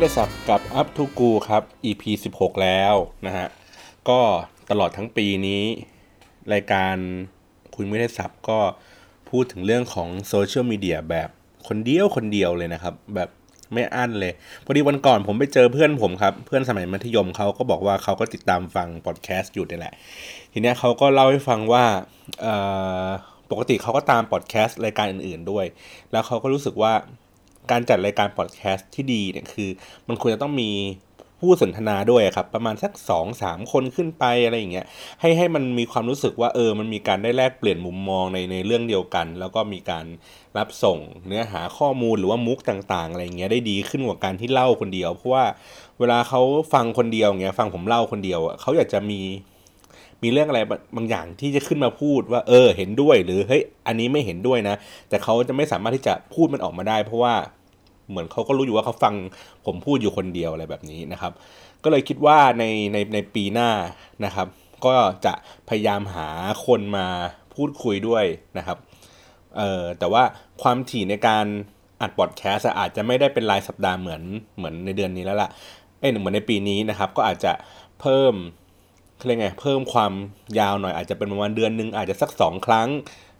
ได้สับกับ Up to Go ครับ EP 16 แล้วนะฮะ ก็ตลอดทั้งปีนี้ รายการคุยไม่ได้สับก็พูดถึงเรื่องของโซเชียลมีเดียแบบคนเดียวคนเดียวเลยนะครับ แบบไม่อั้นเลย พอดีวันก่อนผมไปเจอเพื่อนผมครับ เพื่อนสมัยมัธยมเขาก็บอกว่าเขาก็ติดตามฟังพอดแคสต์อยู่นี่แหละ ทีเนี้ยเขาก็เล่าให้ฟังว่าปกติเขาก็ตามพอดแคสต์รายการอื่น ๆด้วย แล้วเขาก็รู้สึกว่า การจัดรายการพอดแคสต์ที่ดีเนี่ยคือ มันควรจะต้องมีผู้สนทนาด้วยครับ ประมาณสัก2อสามคนขึ้นไปอะไรอย่างเงี้ยให้ให้มันมีความรู้สึกว่าเออมันมีการได้แลกเปลี่ยนมุมมองในในเรื่องเดียวกัน แล้วก็มีการรับส่งเนื้อหาข้อมูลหรือว่ามุกต่างๆอะไรอย่างเงี้ยได้ดีขึ้นกว่าการที่เล่าคนเดียว เพราะว่าเวลาเขาฟังคนเดียวเงี้ยฟังผมเล่าคนเดียวเขาอยากจะมีมีเรื่องอะไรบางอย่างที่จะขึ้นมาพูดว่าเออเห็นด้วยหรือเฮ้ยอันนี้ไม่เห็นด้วยนะ แต่เขาจะไม่สามารถที่จะพูดมันออกมาได้ เพราะว่า เหมือนเขาก็รู้อยู่ว่าเขาฟังผมพูดอยู่คนเดียวอะไรแบบนี้นะครับ ก็เลยคิดว่าในในในปีหน้านะครับ ก็จะพยายามหาคนมาพูดคุยด้วยนะครับเออแต่ว่าความถี่ในการอัดบอดแคสต์อาจจะไม่ได้เป็นรายสัปดาห์เหมือนเหมือนในเดือนนี้แล้วล่ะเอ้ยเหมือนในปีนี้นะครับ ก็อาจจะเพิ่มเรียกไงเพิ่มความยาวหน่อยอาจจะเป็นประมาณเดือนหนึ่งอาจจะสักสองครั้ง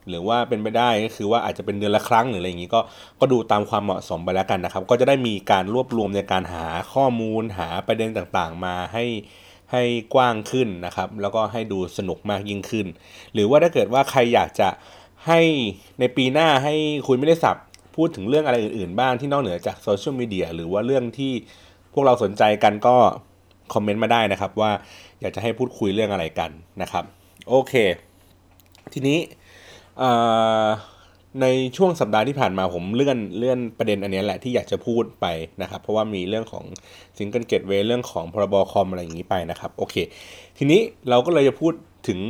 หรือว่าเป็นไปได้ก็คือว่าอาจจะเป็นเดือนละครั้งหรืออะไรอย่างนี้ก็ก็ดูตามความเหมาะสมไปแล้วกันนะครับ ก็จะได้มีการรวบรวมในการหาข้อมูลหาประเด็นต่างๆ มาให้ให้กว้างขึ้นนะครับ แล้วก็ให้ดูสนุกมากยิ่งขึ้น หรือว่าถ้าเกิดว่าใครอยากจะให้ในปีหน้าให้คุยไม่ได้สับพูดถึงเรื่องอะไรอื่นๆ บ้างที่นอกเหนือจากโซเชียลมีเดียหรือว่าเรื่องที่พวกเราสนใจกันก็คอมเมนต์มาได้นะครับ ว่าอยากจะให้พูดคุยเรื่องอะไรกันนะครับ โอเค ทีนี้ ในช่วงสัปดาห์ที่ผ่านมาผมเลื่อนเลื่อนประเด็นอันนี้แหละที่อยากจะพูดไปนะครับ เพราะว่ามีเรื่องของ single gateway เรื่องของพรบคอมอะไรอย่างนี้ไปนะครับโอเค ทีนี้เราก็เลยจะพูดถึง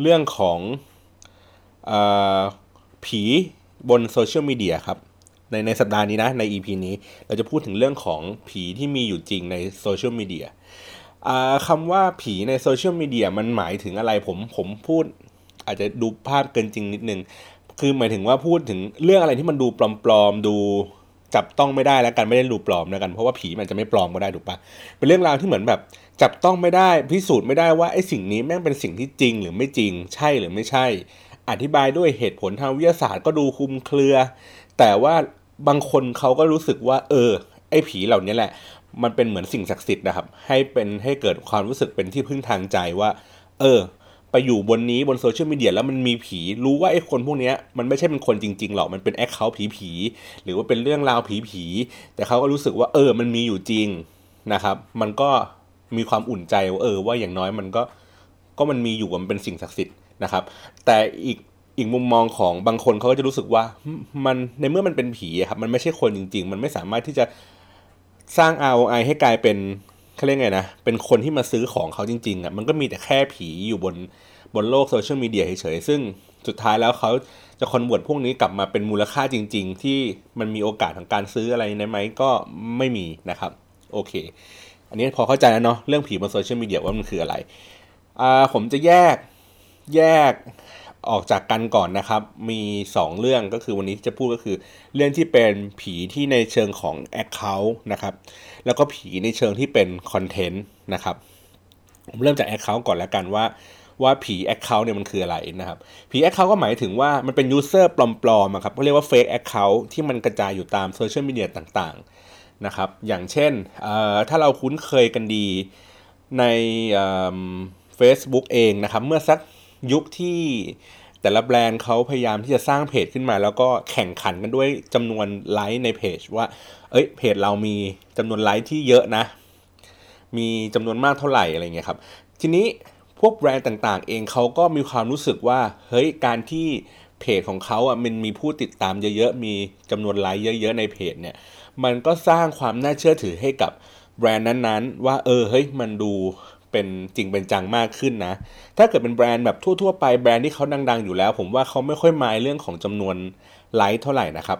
เรื่องของอผีบนโซเชียลมีเดียครับในในสัปดาห์นี้นะใน EP นี้เราจะพูดถึงเรื่องของผีที่มีอยู่จริงในโซเชียลมีเดียคำว่าผีในโซเชียลมีเดียมันหมายถึงอะไรผมผมพูด อาจจะดูภาพเกินจริงนิดนึง คือหมายถึงว่าพูดถึงเรื่องอะไรที่มันดูปลอมๆดูจับต้องไม่ได้แล้วกันไม่ได้ดูปลอมแล้วกันเพราะว่าผีมันจะไม่ปลอมก็ได้ถูกปะเป็นเรื่องราวที่เหมือนแบบ จับต้องไม่ได้พิสูจน์ไม่ได้ว่าไอ้สิ่งนี้แม่งเป็นสิ่งที่จริงหรือไม่จริง ใช่หรือไม่ใช่ อธิบายด้วยเหตุผลทางวิทยาศาสตร์ก็ดูคุมเครือ แต่ว่าบางคนเขาก็รู้สึกว่า เออ ไอ้ผีเหล่านี้แหละ มันเป็นเหมือนสิ่งศักดิ์สิทธิ์นะครับ ให้เป็นให้เกิดความรู้สึกเป็นที่พึ่งทางใจว่า เออ ไปอยู่บนนี้บนโซเชียลมีเดียแล้วมันมีผีรู้ว่าไอ้คนพวกนี้มันไม่ใช่เป็นคนจริงๆหรอกมันเป็น account ผีๆหรือว่าเป็นเรื่องราวผีๆแต่เขาก็รู้สึกว่าเออมันมีอยู่จริงนะครับ มันก็มีความอุ่นใจว่าเออว่าอย่างน้อยมันก็ก็มันมีอยู่มันเป็นสิ่งศักดิ์สิทธิ์นะครับ แต่อีกอีกมุมมองของบางคนเขาก็จะรู้สึกว่ามันในเมื่อมันเป็นผีครับมันไม่ใช่คนจริง ๆ มันไม่สามารถที่จะสร้าง ROI ให้กลายเป็น เขาเรียกไงนะ เป็นคนที่มาซื้อของเขาจริงๆอะ มันก็มีแต่แค่ผีอยู่บนบนโลกโซเชียลมีเดียเฉยๆ ซึ่งสุดท้ายแล้วเขาจะ convert พวกนี้กลับมาเป็นมูลค่าจริง ๆ ที่มันมีโอกาสของการซื้ออะไรในไหมก็ไม่มีนะครับ โอเค อันนี้พอเข้าใจแล้วเนาะเรื่องผีบนโซเชียลมีเดียว่ามันคืออะไร อ่าผมจะแยกแยก ออกจากกันก่อนนะครับ มี 2 เรื่องก็คือวันนี้จะพูดก็คือ เรื่องที่เป็นผีที่ในเชิงของ Account นะครับ แล้วก็ผีในเชิงที่เป็นคอนเทนต์นะครับผมเริ่มจาก Account ก่อนแล้วกันว่าว่าผี Account เนี่ยมันคืออะไรนะครับผี Account ก็หมายถึงว่ามันเป็น user ปลอมๆครับเขาเรียกว่า Fake Account ที่มันกระจายอยู่ตามโซเชียลมีเดียต่างๆนะครับอย่างเช่นถ้าเราคุ้นเคยกันดีในเฟซบุ๊กเองนะครับเมื่อสัก ยุคที่แต่ละแบรนด์เขาพยายามที่จะสร้างเพจขึ้นมา แล้วก็แข่งขันกันด้วยจำนวนไลค์ในเพจว่า เอ้ยเพจเรามีจำนวนไลค์ที่เยอะนะ มีจำนวนมากเท่าไหร่อะไรเงี้ยครับ ทีนี้พวกแบรนด์ต่างๆ เองเขาก็มีความรู้สึกว่าเฮ้ยการที่เพจของเขาอะมันมีผู้ติดตามเยอะๆ มีจำนวนไลค์เยอะ ๆ ในเพจเนี่ย มันก็สร้างความน่าเชื่อถือให้กับแบรนด์นั้นๆ ว่าเออเฮ้ยมันดู เป็นจริงเป็นจังมากขึ้นนะ ถ้าเกิดเป็นแบรนด์แบบทั่วๆไปแบรนด์ที่เขาดังๆอยู่แล้ว ผมว่าเขาไม่ค่อยมายเรื่องของจำนวนไลค์เท่าไหร่นะครับ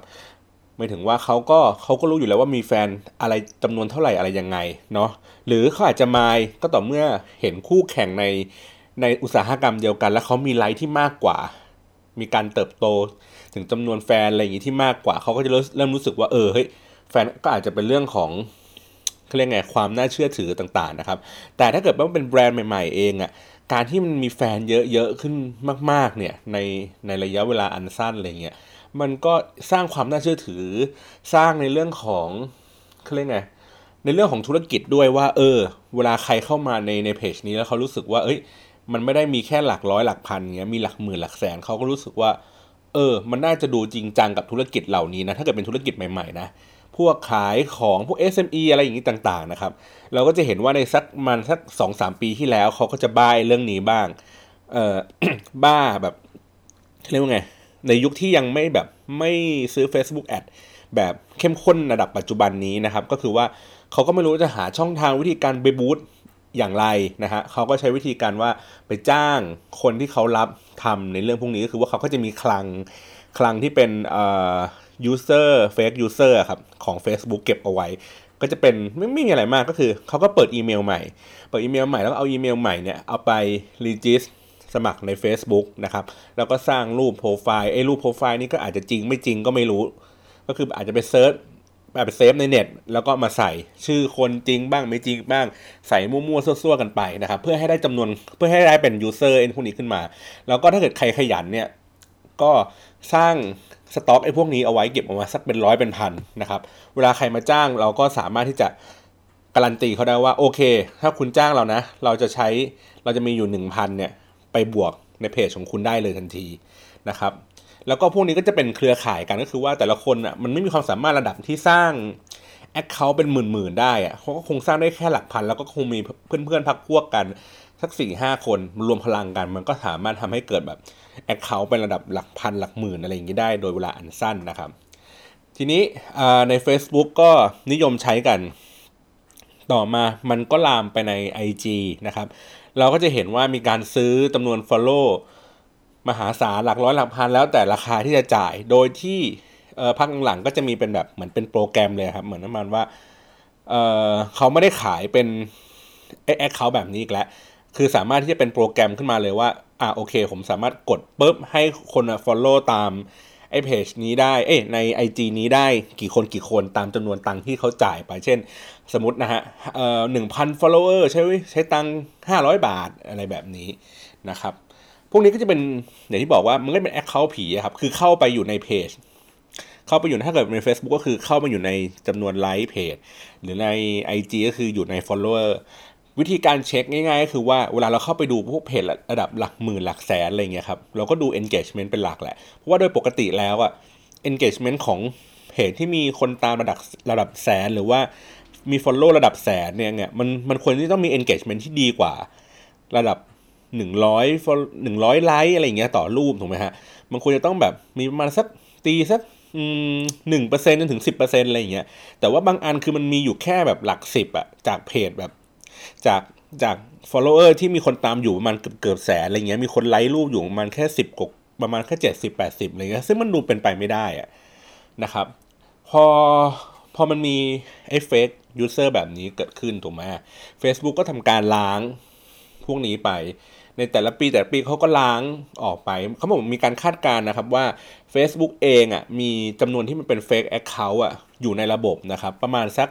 ไม่ถึงว่าเขาก็เขาก็รู้อยู่แล้วว่ามีแฟนอะไรจำนวนเท่าไหร่อะไรยังไงเนาะหรือเขาอาจจะมายก็ต่อเมื่อเห็นคู่แข่งในในอุตสาหกรรมเดียวกัน แล้วเขามีไลค์ที่มากกว่า มีการเติบโตถึงจำนวนแฟนอะไรอย่างนี้ที่มากกว่าเขาก็จะเริ่มรู้สึกว่าเออเฮ้ยแฟนก็อาจจะเป็นเรื่องของ เขาเรียกไงความน่าเชื่อถือต่างๆนะครับ แต่ถ้าเกิดว่าเป็นแบรนด์ใหม่ ๆ เองอะ่ะการที่มันมีแฟนเยอะๆขึ้นมาก ๆ เนี่ยในในระยะเวลาอันสั้นอะไรเงี้ยมันก็สร้างความน่าเชื่อถือ สร้างในเรื่องของเขาเรียกไงในเรื่องของธุรกิจด้วยว่า เออ เวลาใครเข้ามาในในเพจนี้แล้วเขารู้สึกว่า เอ้ย มันไม่ได้มีแค่หลักร้อยหลักพันเงี้ยมีหลักหมื่นหลักแสนเขาก็รู้สึกว่า เออ มันน่าจะดูจริงจังกับธุรกิจเหล่านี้นะถ้าเกิดเป็นธุรกิจใหม่ๆนะ พวกขายของพวก SME อะไรอย่างนี้ต่างๆนะครับ เราก็จะเห็นว่าในสักมันสักสองสามปีที่แล้วเขาก็จะบ้าเรื่องนี้บ้าง เออบ้าแบบเรียกว่าไง ในยุคที่ยังไม่แบบไม่ซื้อ Facebook Ad แบบเข้มข้นระดับปัจจุบันนี้นะครับ ก็คือว่าเขาก็ไม่รู้จะหาช่องทางวิธีการไปบูตอย่างไรนะฮะเขาก็ใช้วิธีการว่าไปจ้างคนที่เขารับทำในเรื่องพวกนี้ก็คือว่าเขาก็จะมีคลังคลังที่เป็น user fake user ครับของ Facebook เก็บเอาไว้ ก็จะเป็นไม่ไม่มีอะไรมากก็คือเขาก็เปิดอีเมลใหม่ เปิดอีเมลใหม่แล้วเอาอีเมลใหม่เนี่ยเอาไป regist สมัครใน Facebook นะครับแล้วก็สร้างรูปโปรไฟล์ไอ้รูปโปรไฟล์นี้ก็อาจจะจริงไม่จริงก็ไม่รู้ ก็คืออาจจะไป search แบบ save ในเน็ต แล้วก็มาใส่ชื่อคนจริงบ้างไม่จริงบ้างใส่มั่วๆซั่วๆกันไปนะครับ เพื่อให้ได้จำนวนเพื่อให้ได้เป็น username พวกนี้ขึ้นมา แล้วก็ถ้าเกิดใครขยันเนี่ย ก็สร้าง สต็อกไอ้พวกนี้เอาไว้เก็บออกมาสักเป็นร้อยเป็นพันนะครับ เวลาใครมาจ้างเราก็สามารถที่จะการันตีเขาได้ว่าโอเค ถ้าคุณจ้างเรานะ เราจะใช้เราจะมีอยู่หนึ่งพันเนี่ยไปบวกในเพจของคุณได้เลยทันทีนะครับ แล้วก็พวกนี้ก็จะเป็นเครือข่ายกันก็คือว่าแต่ละคนอะมันไม่มีความสามารถระดับที่สร้างแอคเคาท์เป็นหมื่นๆได้อะเขาก็คงสร้างได้แค่หลักพัน แล้วก็คงมีเพื่อนๆพักพวกกัน สักสี่ห้าคนรวมพลังกัน มันก็สามารถทำให้เกิดแบบแอคเคาท์เป็นระดับหลักพันหลักหมื่นอะไรอย่างนี้ได้โดยเวลาอันสั้นนะครับ ทีนี้ใน Facebook ก็นิยมใช้กัน ต่อมามันก็ลามไปใน IG นะครับ เราก็จะเห็นว่ามีการซื้อจำนวน Follow มหาศาลหลักร้อยหลักพันแล้วแต่ราคาที่จะจ่ายโดยที่พักหลังๆก็จะมีเป็นแบบเหมือนเป็นโปรแกรมเลยครับ เหมือนน้ำมันว่าเเขาไม่ได้ขายเป็น account แบบนี้อีกแล้ว คือสามารถที่จะเป็นโปรแกรมขึ้นมาเลยว่า อ่าโอเค ผมสามารถกดปุ๊บให้คน follow ตามไอ้เพจนี้ได้ เอ้ใน IG นี้ได้กี่คนกี่คนตามจำนวนตังค์ที่เขาจ่ายไป เช่น สมมตินะฮะ เอ่อหนึ่งพัน follower ใช้ใช้ตังค์ห้าร้อยบาทอะไรแบบนี้นะครับ พวกนี้ก็จะเป็นอย่างที่บอกว่ามันก็เป็นแอคเคาท์ผีครับ คือเข้าไปอยู่ในเพจ เข้าไปอยู่ถ้าเกิดใน Facebook ก็คือเข้ามาอยู่ในจำนวนไลค์เพจ หรือใน IG ก็คืออยู่ใน follower วิธีการเช็คง่ายๆก็คือว่าเวลาเราเข้าไปดูพวกเพจระดับหลักหมื่นหลักแสนอะไรเงี้ยครับเราก็ดู engagement เป็นหลักแหละ เพราะว่าโดยปกติแล้วอะ engagement ของเพจที่มีคนตามระดับระดับแสนหรือว่ามี follow ระดับแสนเนี่ยเนี่ยมันมันควรที่ต้องมี engagement ที่ดีกว่า ระดับหนึ่งร้อยหนึ่งร้อยไลค์อะไรเงี้ยต่อรูปถูกไหมฮะมันควรจะต้องแบบมีประมาณสักตีสักหนึ่งเปอร์เซ็นต์จนถึงสิบเปอร์เซ็นต์อะไรเงี้ยแต่ว่าบางอันคือมันมีอยู่แค่แบบหลักสิบอะจากเพจแบบ จากจาก follower ที่มีคนตามอยู่ประมาณเกือบเกือบแสนอะไรเงี้ยมีคนไลค์รูปอยู่ประมาณแค่สิบกประมาณแค่เจ็ดสิบแปดสิบอะไรเงี้ยซึ่งมันดูเป็นไปไม่ได้อะนะครับ พอพอมันมีไอ้ fake user แบบนี้เกิดขึ้นถูกไหม Facebook ก็ทำการล้างพวกนี้ไป ในแต่ละปีแต่ละปีเขาก็ล้างออกไป เขาบอกมีการคาดการณ์นะครับว่า Facebook เองอะมีจำนวนที่มันเป็น Fake Account อะอยู่ในระบบนะครับ ประมาณสัก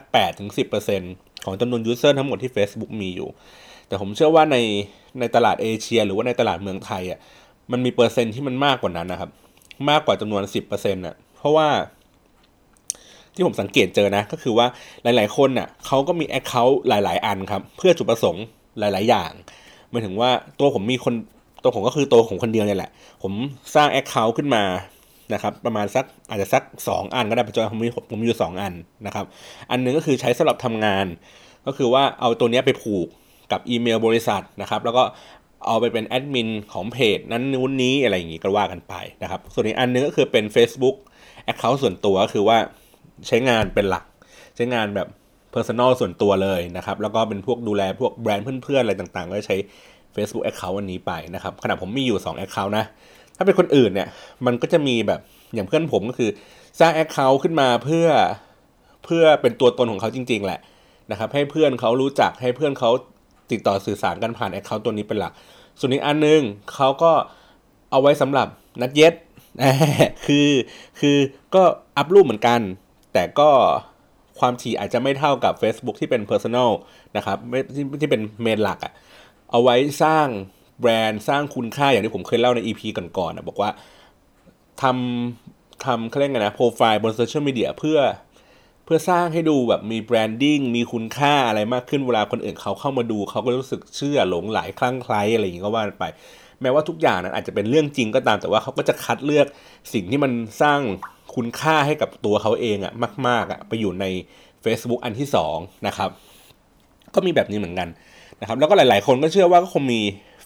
8-10% ของจำนวน user ทั้งหมดที่ Facebook มีอยู่ แต่ผมเชื่อว่าในในตลาดเอเชีย หรือว่าในตลาดเมืองไทยอะมันมีเปอร์เซ็นต์ที่มันมากกว่านั้นนะครับ มากกว่าจำนวน 10%อน่ะเพราะว่าที่ผมสังเกตเจอนะ ก็คือว่าหลาย ๆ คนน่ะเขาก็มี account หลาย ๆ อันครับ เพื่อจุดประสงค์หลาย ๆ อย่างหมายถึงว่าตัวผมมีคนตัวผมก็คือตัวของคนเดียวเนี่ยแหละ ผมสร้าง account ขึ้นมา นะครับประมาณสักอาจจะสัก 2 อันก็ได้ปัจจุบันผมมีผมมีอยู่2อันนะครับ อันนึงก็คือใช้สำหรับทำงาน ก็คือว่าเอาตัวนี้ไปผูกกับอีเมลบริษัทนะครับ แล้วก็เอาไปเป็นแอดมินของเพจนั้นนู้นนี้อะไรอย่างงี้ก็ว่ากันไปนะครับ ส่วนอีกอันนึงก็คือเป็น Facebook Account ส่วนตัวก็คือว่าใช้งานเป็นหลัก ใช้งานแบบ Personal ส่วนตัวเลยนะครับ แล้วก็เป็นพวกดูแลพวกแบรนด์เพื่อนๆ อะไรต่างๆ ก็ใช้ Facebook Account อันนี้ไปนะครับขณะผมมีอยู่ 2 Account นะ ถ้าเป็นคนอื่นเนี่ย มันก็จะมีแบบอย่างเพื่อนผมก็คือ สร้าง Account ขึ้นมาเพื่อเพื่อเป็นตัวตนของเขาจริง ๆ แหละนะครับ ให้เพื่อนเขารู้จักให้เพื่อนเขาติดต่อสื่อสารกันผ่าน Account ตัวนี้เป็นหลัก ส่วนอีกอันนึงเขาก็เอาไว้สำหรับนัดเย็ดคือคือก็อัพรูปเหมือนกัน แต่ก็ความถี่อาจจะไม่เท่ากับ Facebook ที่เป็น Personal นะครับไม่ที่ที่เป็นเมนหลักอะเอาไว้สร้าง แบรนด์สร้างคุณค่าอย่างที่ผมเคยเล่าใน EP ก่อนๆนะบอกว่าทำทำเขาเรียกไงนะโปรไฟล์บนโซเชียลมีเดียเพื่อเพื่อสร้างให้ดูแบบมีแบรนดิ้งมีคุณค่าอะไรมากขึ้นเวลาคนอื่นเขาเข้ามาดูเขาก็รู้สึกเชื่อหลงไหลคลั่งไคล้อะไรอย่างนี้ก็ว่าไป แม้ว่าทุกอย่างนั้นอาจจะเป็นเรื่องจริงก็ตามแต่ว่าเขาก็จะคัดเลือกสิ่งที่มันสร้างคุณค่าให้กับตัวเขาเองอะมากๆอะไปอยู่ใน Facebook อันที่2นะครับก็มีแบบนี้เหมือนกันนะครับแล้วก็หลาย ๆ คนก็เชื่อว่าก็คงมี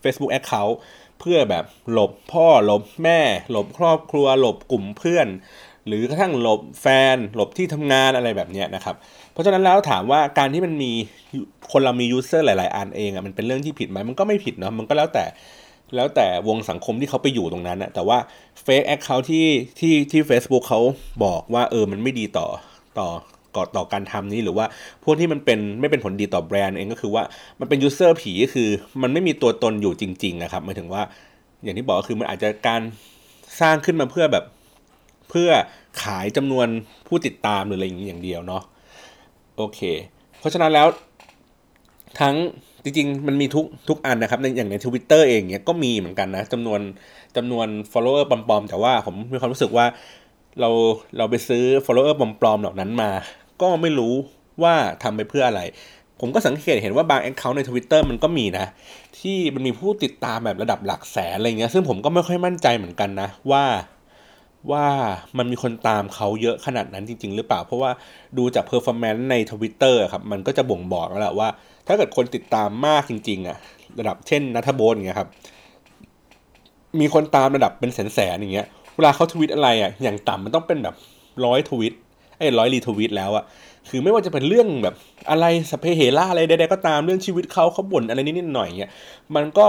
Facebook Account เพื่อแบบหลบพ่อหลบแม่ หลบครอบครัว หลบกลุ่มเพื่อน หรือกระทั่งหลบแฟน หลบที่ทำงานอะไรแบบนี้นะครับ เพราะฉะนั้นแล้วถามว่าการที่มันมีคนเรามี user หลาย ๆ อันเองอะมันเป็นเรื่องที่ผิดไหมมันก็ไม่ผิดเนาะมันก็แล้วแต่แล้วแต่วงสังคมที่เขาไปอยู่ตรงนั้นนะแต่ว่า fake account ที่ที่ที่ Facebook เขาบอกว่าเออมันไม่ดีต่อต่อ ก่อต่อการทำนี้หรือว่าพวกที่มันเป็นไม่เป็นผลดีต่อแบรนด์เองก็คือว่ามันเป็น user ผีก็คือมันไม่มีตัวตนอยู่จริงๆนะครับหมายถึงว่า อย่างที่บอกก็คือมันอาจจะการสร้างขึ้นมาเพื่อแบบเพื่อขายจำนวนผู้ติดตามหรืออะไรอย่างนี้อย่างเดียวเนาะโอเค เพราะฉะนั้นแล้วทั้งจริงๆ มันมีทุกทุกอันนะครับในอย่างในทวิตเตอร์เองเนี่ยก็มีเหมือนกันนะจำนวนจำนวน follower ปลอมๆ แต่ว่าผมมีความรู้สึกว่าเราเราไปซื้อ follower ปลอมๆเหล่านั้นมา ก็ไม่รู้ว่าทำไปเพื่ออะไร ผมก็สังเกตเห็นว่าบาง account ใน Twitter มันก็มีนะ ที่มันมีผู้ติดตามแบบระดับหลักแสนอะไรเงี้ยซึ่งผมก็ไม่ค่อยมั่นใจเหมือนกันนะว่าว่ามันมีคนตามเขาเยอะขนาดนั้นจริง ๆ หรือเปล่า เพราะว่าดูจาก performance ใน Twitter ครับ มันก็จะบ่งบอกแล้วแหละว่า ถ้าเกิดคนติดตามมากจริง ๆอะระดับเช่นนัทโบนอย่างเงี้ยครับ มีคนตามระดับเป็นแสนๆอย่างเงี้ย เวลาเขาทวิตอะไรอะอย่างต่ำมันต้องเป็นแบบร้อยทวิต ไอ้ร้อย retweet แล้วอะคือไม่ว่าจะเป็นเรื่องแบบอะไรสเปเฮล่าอะไรใดๆก็ตามเรื่องชีวิตเขาเขาบ่นอะไรนิดๆหน่อยเงี้ยมันก็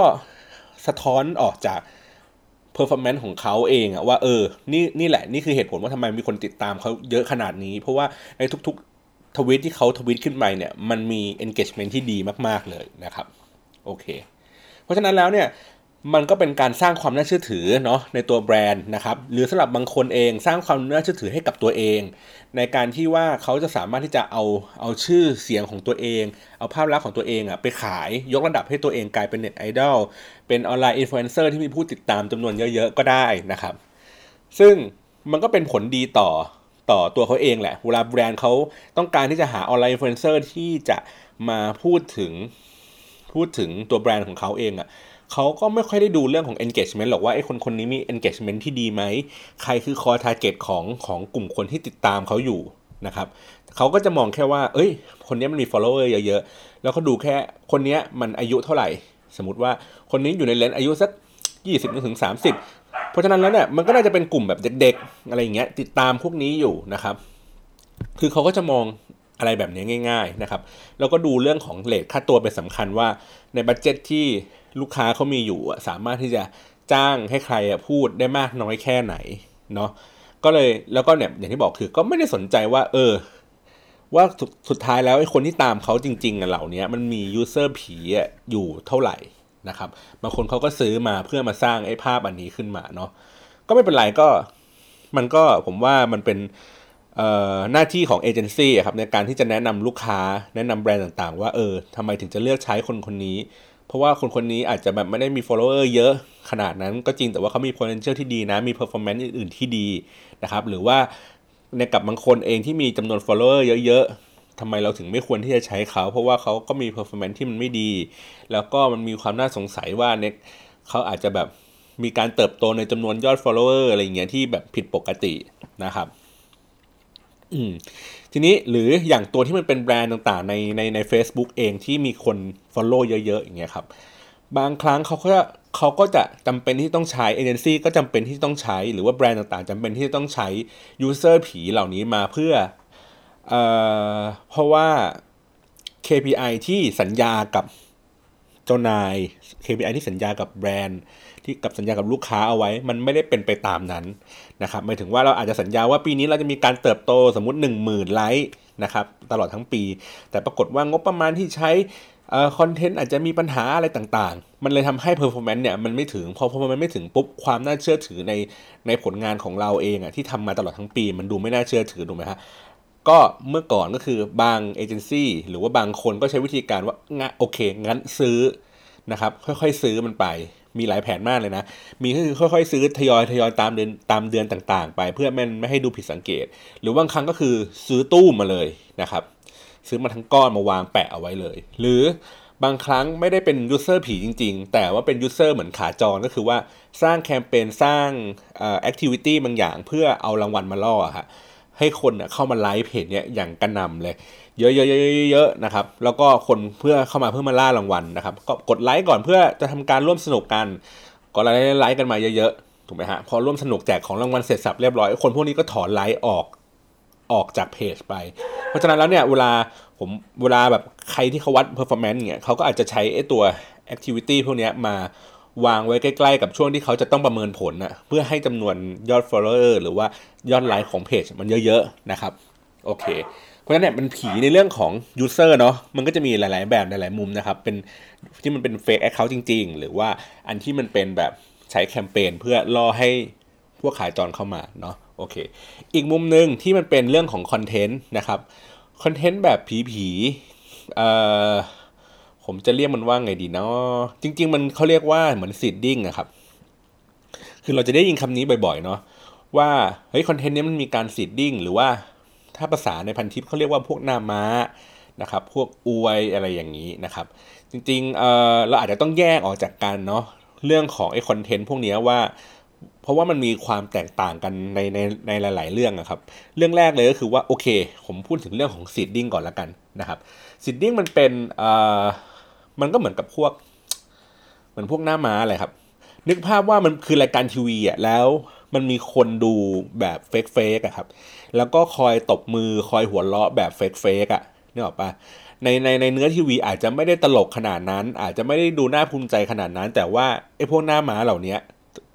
สะท้อนออกจาก performance ของเขาเองอะว่าเออ นี่นี่แหละนี่คือเหตุผลว่าทำไมมีคนติดตามเขาเยอะขนาดนี้ เพราะว่าในทุกๆทวิตที่เขาทวิตขึ้นไปเนี่ย มันมี engagement ที่ดีมาก ๆ เลยนะครับ โอเค เพราะฉะนั้นแล้วเนี่ย มันก็เป็นการสร้างความน่าเชื่อถือเนาะในตัวแบรนด์นะครับหรือสำหรับบางคนเองสร้างความน่าเชื่อถือให้กับตัวเอง ในการที่ว่าเขาจะสามารถที่จะเอาเอาชื่อเสียงของตัวเอง เอาภาพลักษณ์ของตัวเองอะไปขายยกระดับให้ตัวเองกลายเป็นเน็ตไอดอลเป็นออนไลน์อินฟลูเอนเซอร์ที่มีผู้ติดตามจำนวนเยอะๆ ก็ได้นะครับ ซึ่งมันก็เป็นผลดีต่อต่อตัวเขาเองแหละเวลาแบรนด์เขาต้องการที่จะหาออนไลน์อินฟลูเอนเซอร์ที่จะมาพูดถึงพูดถึงตัวแบรนด์ของเขาเองอะ เขาก็ไม่ค่อยได้ดูเรื่องของ engagement หรอกว่าไอ้คนคนนี้มี engagement ที่ดีไหม ใครคือ core target ของของกลุ่มคนที่ติดตามเขาอยู่นะครับเขาก็จะมองแค่ว่า เอ้ย คนนี้มันมี follower เยอะๆ แล้วเขาดูแค่คนนี้มันอายุเท่าไหร่ สมมติว่าคนนี้อยู่ใน range อายุสักยี่สิบถึงสามสิบเพราะฉะนั้นแล้วเนี่ยมันก็น่าจะเป็นกลุ่มแบบเด็กๆ อะไรอย่างเงี้ยติดตามพวกนี้อยู่นะครับ คือเขาก็จะมองอะไรแบบนี้ง่าย ๆนะครับ แล้วก็ดูเรื่องของ rate ค่าตัวเป็นสำคัญว่าใน budget ที่ ลูกค้าเขามีอยู่สามารถที่จะจ้างให้ใครพูดได้มากน้อยแค่ไหนเนาะก็เลยแล้วก็เนี่ยอย่างที่บอกคือก็ไม่ได้สนใจว่า เออ ว่าสุดท้ายแล้วไอ้คนที่ตามเขาจริงๆอะเหล่านี้มันมี user ผีอยู่เท่าไหร่นะครับบางคนเขาก็ซื้อมาเพื่อมาสร้างไอ้ภาพอันนี้ขึ้นมาเนาะก็ไม่เป็นไรก็มันก็ผมว่ามันเป็นหน้าที่ของเอเจนซี่ครับในการที่จะแนะนำลูกค้าแนะนำแบรนด์ต่างๆ ว่าเออทำไมถึงจะเลือกใช้คนคนนี้ เพราะว่าคนคนนี้อาจจะแบบไม่ได้มี follower เยอะขนาดนั้นก็จริงแต่ว่าเขามี potential ที่ดีนะ มี performance อื่น ๆ ที่ดีนะครับ หรือว่าในกับบางคนเองที่มีจำนวน follower เยอะๆทำไมเราถึงไม่ควรที่จะใช้เขา เพราะว่าเขาก็มี performance ที่มันไม่ดี แล้วก็มันมีความน่าสงสัยว่าเนี่ยเขาอาจจะแบบมีการเติบโตในจำนวนยอด follower อะไรอย่างเงี้ยที่แบบผิดปกตินะครับ อืม ทีนี้หรืออย่างตัวที่มันเป็นแบรนด์ต่างๆ ในในใน a c e b o o k เองที่มีคน Follow เยอะๆ อย่างเงี้ยครับ บางครั้งเขาก็เขาก็จะจำเป็นที่ต้องใช้เอเจนซี่ก็จำเป็นที่ต้องใช้หรือว่าแบรนด์ต่างๆจำเป็นที่ต้องใช้ยูเซอร์ผีเหล่านี้มาเพื่อเอ่อเพราะว่า KPI ที่สัญญากับเจ้านาย KPI ที่สัญญากับแบรนด์ ที่กับสัญญากับลูกค้าเอาไว้ มันไม่ได้เป็นไปตามนั้นนะครับหมายถึงว่าเราอาจจะสัญญาว่าปีนี้เราจะมีการเติบโตสมมุติ 1 0,000ไลค์นะครับตลอดทั้งปี แต่ปรากฏว่างบประมาณที่ใช้คอนเทนต์อาจจะมีปัญหาอะไรต่างๆ มันเลยทำให้ performance เนี่ยมันไม่ถึง พอพอมันไม่ถึงปุ๊บความน่าเชื่อถือในในผลงานของเราเองอะที่ทำมาตลอดทั้งปี มันดูไม่น่าเชื่อถือถูกไหมฮะก็เมื่อก่อนก็คือบางเอเจนซี่หรือว่าบางคนก็ใช้วิธีการว่างะโอเค งั้นซื้อนะครับค่อยๆซื้อมันไป มีหลายแผนมากเลยนะ มีก็คือค่อยๆ ซื้อทยอยทยอยตามเดือนตามเดือนต่างๆ ไป เพื่อไม่ไม่ให้ดูผิดสังเกต หรือบางครั้งก็คือซื้อตู้มมาเลยนะครับ ซื้อมาทั้งก้อนมาวางแปะเอาไว้เลย หรือบางครั้งไม่ได้เป็น user ผีจริง ๆ แต่ว่าเป็น user เหมือนขาจรก็คือว่าสร้างแคมเปญสร้างactivity บางอย่างเพื่อเอารางวัลมาล่อฮะ ให้คนเข้ามาไลค์เพจเนี้ยอย่างกระหน่ำเลย เยอะๆๆๆนะครับ แล้วก็คนเพื่อเข้ามาเพื่อมาล่ารางวัลนะครับ ก็กดไลค์ก่อนเพื่อจะทำการร่วมสนุกกันกดไลค์ไลค์กันมาเยอะๆถูกไหมฮะพอร่วมสนุกแจกของรางวัลเสร็จสับเรียบร้อยคนพวกนี้ก็ถอนไลค์ออกออกจากเพจไป เพราะฉะนั้นแล้วเนี่ยเวลาผมเวลาแบบใครที่เขาวัด performance เนี่ยเขาก็อาจจะใช้ไอ้ตัว activity พวกนี้มา วางไว้ใกล้ๆกับช่วงที่เขาจะต้องประเมินผลนะเพื่อให้จำนวนยอด follower หรือว่ายอดไลค์ของเพจมันเยอะๆนะครับ โอเค เพราะฉะนั้นเนี่ยมันผีในเรื่องของ user เนาะมันก็จะมีหลายๆแบบหลายๆมุมนะครับ เป็นที่มันเป็น fake account จริง ๆ หรือว่าอันที่มันเป็นแบบใช้แคมเปญเพื่อล่อให้พวกขายจรเข้ามาเนาะโอเค อีกมุมหนึ่งที่มันเป็นเรื่องของคอนเทนต์นะครับคอนเทนต์แบบผีๆเอ่อ ผมจะเรียกมันว่าไงดีเนาะจริง ๆ มันเขาเรียกว่าเหมือน seeding อะครับ คือเราจะได้ยินคำนี้บ่อยๆเนาะว่าเฮ้ยคอนเทนต์นี้มันมีการ seeding หรือว่าถ้าภาษาในพันทิปเขาเรียกว่าพวกหน้าม้านะครับ พวกอวยอะไรอย่างนี้นะครับ จริงๆเราอาจจะต้องแยกออกจากกันเนาะเรื่องของไอ้คอนเทนต์พวกนี้ว่า เพราะว่ามันมีความแตกต่างกันในในในหลาย ๆ เรื่องอะครับ เรื่องแรกเลยก็คือว่าโอเค ผมพูดถึงเรื่องของ seeding ก่อนละกันนะครับ seeding มันเป็นมันก็เหมือนกับพวก เหมือนพวกหน้าม้าอะไรครับ นึกภาพว่ามันคือรายการทีวีอะแล้วมันมีคนดูแบบ fake fake อะครับ แล้วก็คอยตบมือคอยหัวเราะแบบ fake fake อะนึกออกปะในในในเนื้อทีวีอาจจะไม่ได้ตลกขนาดนั้น อาจจะไม่ได้ดูน่าภูมิใจขนาดนั้น แต่ว่าไอ้พวกหน้าม้าเหล่านี้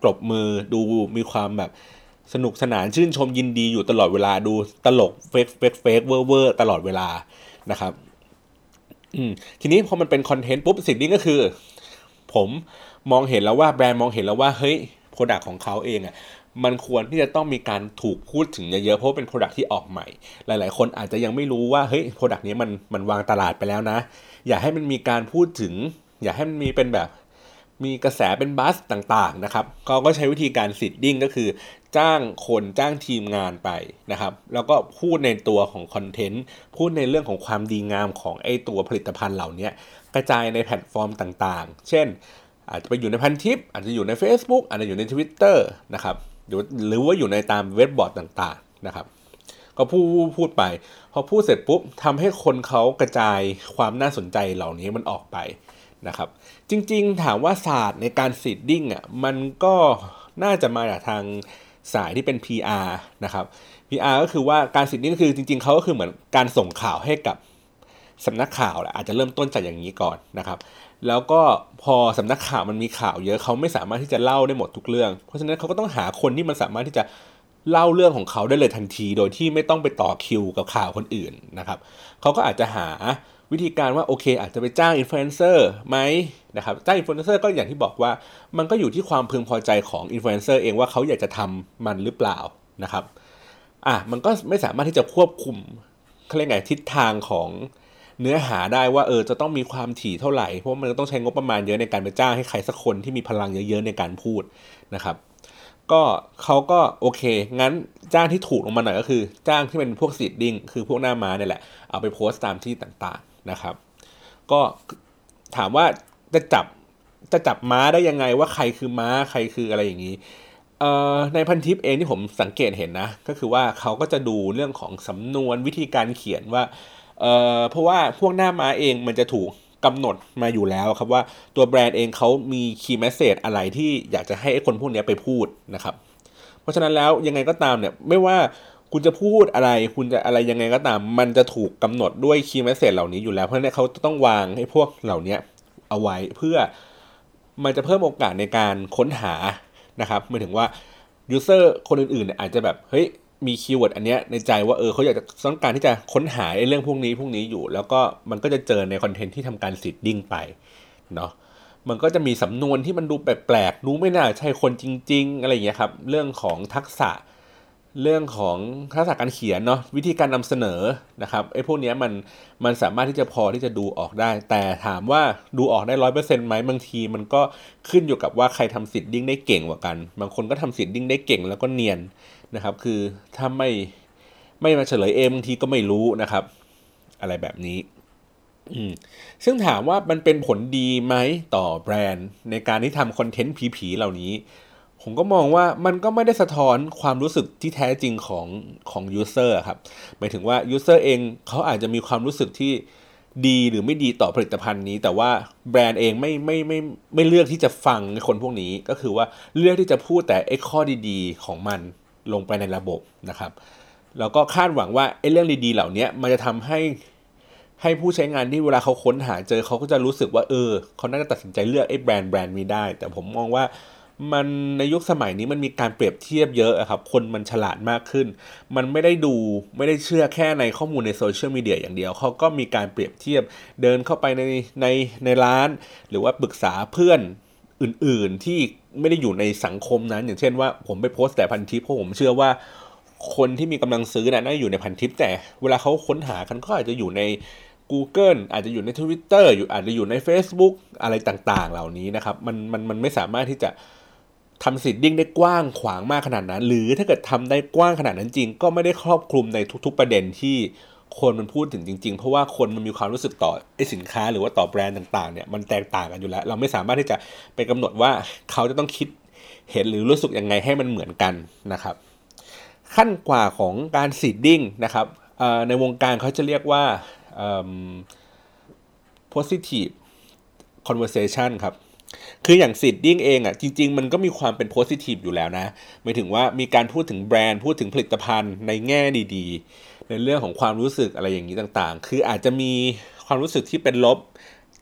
ตบมือดูมีความแบบสนุกสนานชื่นชมยินดีอยู่ตลอดเวลาดูตลก fake fake fake เวอร์เวอร์ตลอดเวลานะครับ อืมทีนี้พอมันเป็นคอนเทนต์ปุ๊บสิ่งนี้ก็คือ ผมมองเห็นแล้วว่าแบรนด์มองเห็นแล้วว่าเฮ้ย product ของเขาเองอะมันควรที่จะต้องมีการถูกพูดถึงเยอะๆเพราะเป็น product ที่ออกใหม่ หลายๆ คนอาจจะยังไม่รู้ว่าเฮ้ย product นี้มันมันวางตลาดไปแล้วนะ อยากให้มันมีการพูดถึง อยากให้มันมีเป็นแบบ มีกระแสเป็น buzz ต่างๆนะครับเขาก็ใช้วิธีการ seeding ก็คือ จ้างคนจ้างทีมงานไปนะครับ แล้วก็พูดในตัวของคอนเทนต์พูดในเรื่องของความดีงามของไอ้ตัวผลิตภัณฑ์เหล่านี้กระจายในแพลตฟอร์มต่างๆ เช่น อาจจะไปอยู่ในพันทิป อาจจะอยู่ใน Facebook อาจจะอยู่ใน Twitter นะครับหรือหรือว่าอยู่ในตามเว็บบอร์ดต่างๆนะครับ ก็พูดพูดไป พอพูดเสร็จปุ๊บทำให้คนเขากระจายความน่าสนใจเหล่านี้มันออกไป นะครับ จริง ๆ ถามว่าศาสตร์ในการ seeding อะมันก็น่าจะมาจากทางสายที่เป็น PR นะครับ PR ก็คือว่าการ seeding ก็คือจริง ๆเขาก็คือเหมือนการส่งข่าวให้กับสำนักข่าวแหละอาจจะเริ่มต้นจากอย่างนี้ก่อนนะครับ แล้วก็พอสำนักข่าวมันมีข่าวเยอะเขาไม่สามารถที่จะเล่าได้หมดทุกเรื่อง เพราะฉะนั้นเขาก็ต้องหาคนที่มันสามารถที่จะเล่าเรื่องของเขาได้เลยทันที โดยที่ไม่ต้องไปต่อคิวกับข่าวคนอื่นนะครับเขาก็อาจจะหา วิธีการว่าโอเค อาจจะไปจ้างอินฟลูเอนเซอร์ไหมนะครับจ้างอินฟลูเอนเซอร์ก็อย่างที่บอกว่า มันก็อยู่ที่ความพึงพอใจของอินฟลูเอนเซอร์เองว่าเขาอยากจะทำมันหรือเปล่านะครับอะมันก็ไม่สามารถที่จะควบคุมเขาเรียกไงทิศทางของเนื้อหาได้ว่าเออจะต้องมีความถี่เท่าไหร่เพราะมันต้องใช้งบประมาณเยอะในการไปจ้างให้ใครสักคนที่มีพลังเยอะๆในการพูดนะครับก็เขาก็โอเค งั้นจ้างที่ถูกลงมาหน่อยก็คือ จ้างที่เป็นพวกซีดดิ้งคือพวกหน้าม้าเนี่ยแหละ เอาไปโพสต์ตามที่ต่างๆ นะครับ ก็ถามว่าจะจับจะจับม้าได้ยังไงว่าใครคือม้าใครคืออะไรอย่างนี้ในพันทิปเองที่ผมสังเกตเห็นนะ ก็คือว่าเขาก็จะดูเรื่องของสำนวนวิธีการเขียนว่าเเพราะว่าพวกหน้าม้าเองมันจะถูกกำหนดมาอยู่แล้วครับว่าตัวแบรนด์เองเขามี key message อะไรที่อยากจะให้คนพวกนี้ไปพูดนะครับ เพราะฉะนั้นแล้วยังไงก็ตามเนี่ยไม่ว่า คุณจะพูดอะไร คุณจะอะไรยังไงก็ตาม มันจะถูกกำหนดด้วย key message เหล่านี้อยู่แล้ว เพราะนั้นเขาต้องวางให้พวกเหล่านี้เอาไว้เพื่อมันจะเพิ่มโอกาสในการค้นหานะครับหมายถึงว่า user คนอื่นๆเนี่ยอาจจะแบบเฮ้ยมี keyword อันเนี้ยในใจว่าเออเขาอยากจะต้องการที่จะค้นหาเรื่องพวกนี้พวกนี้อยู่ แล้วก็มันก็จะเจอในคอนเทนต์ที่ทำการ seeding ไปเนาะมันก็จะมีสำนวนที่มันดูแปลกๆ ดูไม่น่าใช่คนจริง ๆ อะไรอย่างเงี้ยครับ เรื่องของทักษะ เรื่องของทักษะการเขียนเนาะวิธีการนำเสนอนะครับไอ้พวกนี้มันมันสามารถที่จะพอที่จะดูออกได้ แต่ถามว่าดูออกได้ร้อยเปอร์เซ็นต์ไหมบางทีมันก็ขึ้นอยู่กับว่าใครทำ seeding ได้เก่งกว่ากัน บางคนก็ทำ seeding ได้เก่งแล้วก็เนียนนะครับ คือถ้าไม่ไม่มาเฉลยเองบางทีก็ไม่รู้นะครับ อะไรแบบนี้ซึ่งถามว่ามันเป็นผลดีไหมต่อแบรนด์ในการที่ทำคอนเทนต์ผีๆเหล่านี้ ผมก็มองว่ามันก็ไม่ได้สะท้อนความรู้สึกที่แท้จริงของของ user ครับหมายถึงว่า user เองเขาอาจจะมีความรู้สึกที่ดีหรือไม่ดีต่อผลิตภัณฑ์นี้ แต่ว่าแบรนด์เองไม่ไม่ไม่ไม่เลือกที่จะฟังคนพวกนี้ ก็คือว่าเลือกที่จะพูดแต่ไอ้ข้อดีๆ ของมันลงไปในระบบนะครับแล้วก็คาดหวังว่าไอ้เรื่องดีๆ เหล่านี้มันจะทำให้ให้ผู้ใช้งานที่เวลาเขาค้นหาเจอเขาก็จะรู้สึกว่าเออเขาน่าจะตัดสินใจเลือกไอ้แบรนด์แบรนด์นี้ได้ แต่ผมมองว่า มันในยุคสมัยนี้มันมีการเปรียบเทียบเยอะครับ คนมันฉลาดมากขึ้น มันไม่ได้ดูไม่ได้เชื่อแค่ในข้อมูลในโซเชียลมีเดียอย่างเดียวเขาก็มีการเปรียบเทียบเดินเข้าไปในในในร้าน หรือว่าปรึกษาเพื่อนอื่นๆที่ไม่ได้อยู่ในสังคมนั้น อย่างเช่นว่าผมไปโพสต์แต่พันทิปเพราะผมเชื่อว่าคนที่มีกำลังซื้อนะน่าอยู่ในพันทิปแต่เวลาเขาค้นหากันก็อาจจะอยู่ใน Google อาจจะอยู่ใน Twitter อยู่อาจจะอยู่ใน Facebook อะไรต่างๆ เหล่านี้นะครับ มันมันมันไม่สามารถที่จะ ทำสิทธิ์ดิ้งได้กว้างขวางมากขนาดนั้น หรือถ้าเกิดทำได้กว้างขนาดนั้นจริง ก็ไม่ได้ครอบคลุมในทุก ๆ ประเด็นที่คนมันพูดถึงจริง ๆ เพราะว่าคนมันมีความรู้สึกต่อไอ้สินค้าหรือว่าต่อแบรนด์ต่างๆเนี่ยมันแตกต่างกันอยู่แล้ว เราไม่สามารถที่จะไปกำหนดว่าเขาจะต้องคิดเห็นหรือรู้สึกยังไงให้มันเหมือนกันนะครับ ขั้นกว่าของการ seeding นะครับในวงการเขาจะเรียกว่า positive conversation ครับ คืออย่าง seeding เองอะจริง ๆ มันก็มีความเป็น positive อยู่แล้วนะหมายถึงว่ามีการพูดถึงแบรนด์พูดถึงผลิตภัณฑ์ในแง่ดีๆ ในเรื่องของความรู้สึกอะไรอย่างนี้ต่างๆ คืออาจจะมีความรู้สึกที่เป็นลบ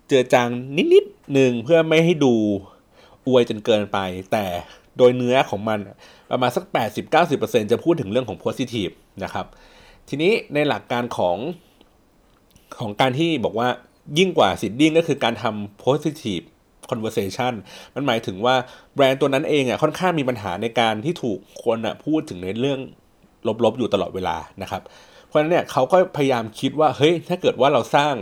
เจือจางนิดๆหนึ่งเพื่อไม่ให้ดูอวยจนเกินไป แต่โดยเนื้อของมันประมาณสัก 80-90%จะพูดถึงเรื่องของโพสิทีฟนะครับทีนี้ในหลักการของของการที่บอกว่ายิ่งกว่าสิดดิ้งก็คือการทำ positive conversation มันหมายถึงว่าแบรนด์ตัวนั้นเองอะค่อนข้างมีปัญหาในการที่ถูกคนอะพูดถึงในเรื่องลบๆอยู่ตลอดเวลานะครับเพราะฉะนั้นเนี่ยเขาก็พยายามคิดว่าเฮ้ยถ้าเกิดว่าเราสร้าง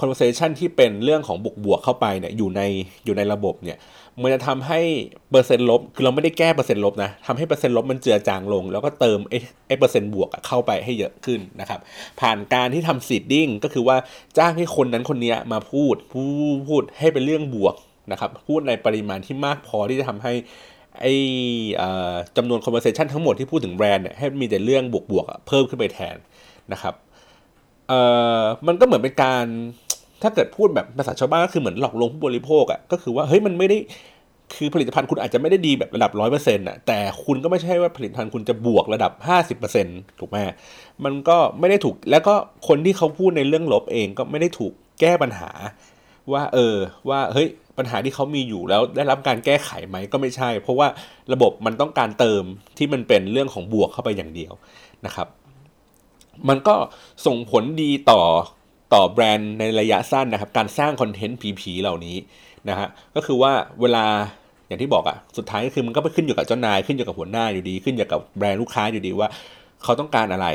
conversation ที่เป็นเรื่องของบวกๆเข้าไปเนี่ยอยู่ในอยู่ในระบบเนี่ยมันจะทำให้เปอร์เซ็นต์ลบคือเราไม่ได้แก้เปอร์เซ็นต์ลบนะทำให้เปอร์เซ็นต์ลบมันเจือจางลง แล้วก็เติมไอ้ไอ้เปอร์เซ็นต์บวกเข้าไปให้เยอะขึ้นนะครับผ่านการที่ทำ seeding ก็คือว่าจ้างให้คนนั้นคนนี้มาพูดพูดพูดให้เป็นเรื่องบวก นะครับพูดในปริมาณที่มากพอที่จะทำให้ไอจำนวน conversation ทั้งหมดที่พูดถึงแบรนด์เนี่ยให้มีแต่เรื่องบวกๆเพิ่มขึ้นไปแทนนะครับเอ่อมันก็เหมือนเป็นการถ้าเกิดพูดแบบภาษาชาวบ้านก็คือเหมือนหลอกลวงผู้บริโภคอะ่ะก็คือว่าเฮ้ยมันไม่ได้คือผลิตภัณฑ์คุณอาจจะไม่ได้ดีแบบระดับร้อยเปอร์เซ็นต์อะแต่คุณก็ไม่ใช่ว่าผลิตภัณฑ์คุณจะบวกระดับห้าสิบเปอร์เซ็นต์ถูกไหมมันก็ไม่ได้ถูกแล้วก็คนที่เขาพูดในเรื่องลบเองก็ไม่ได้ถูกแก้ปัญหา ว่าเออว่าเฮ้ย ปัญหาที่เขามีอยู่แล้วได้รับการแก้ไขไหมก็ไม่ใช่ เพราะว่าระบบมันต้องการเติมที่มันเป็นเรื่องของบวกเข้าไปอย่างเดียวนะครับ มันก็ส่งผลดีต่อต่อแบรนด์ในระยะสั้นนะครับ การสร้างคอนเทนต์ผีๆเหล่านี้นะฮะก็คือว่าเวลาอย่างที่บอกอะสุดท้ายก็คือมันก็ไปขึ้นอยู่กับเจ้านายขึ้นอยู่กับหัวหน้าอยู่ดี ขึ้นอยู่กับแบรนด์ลูกค้าอยู่ดีว่า เขาต้องการอะไร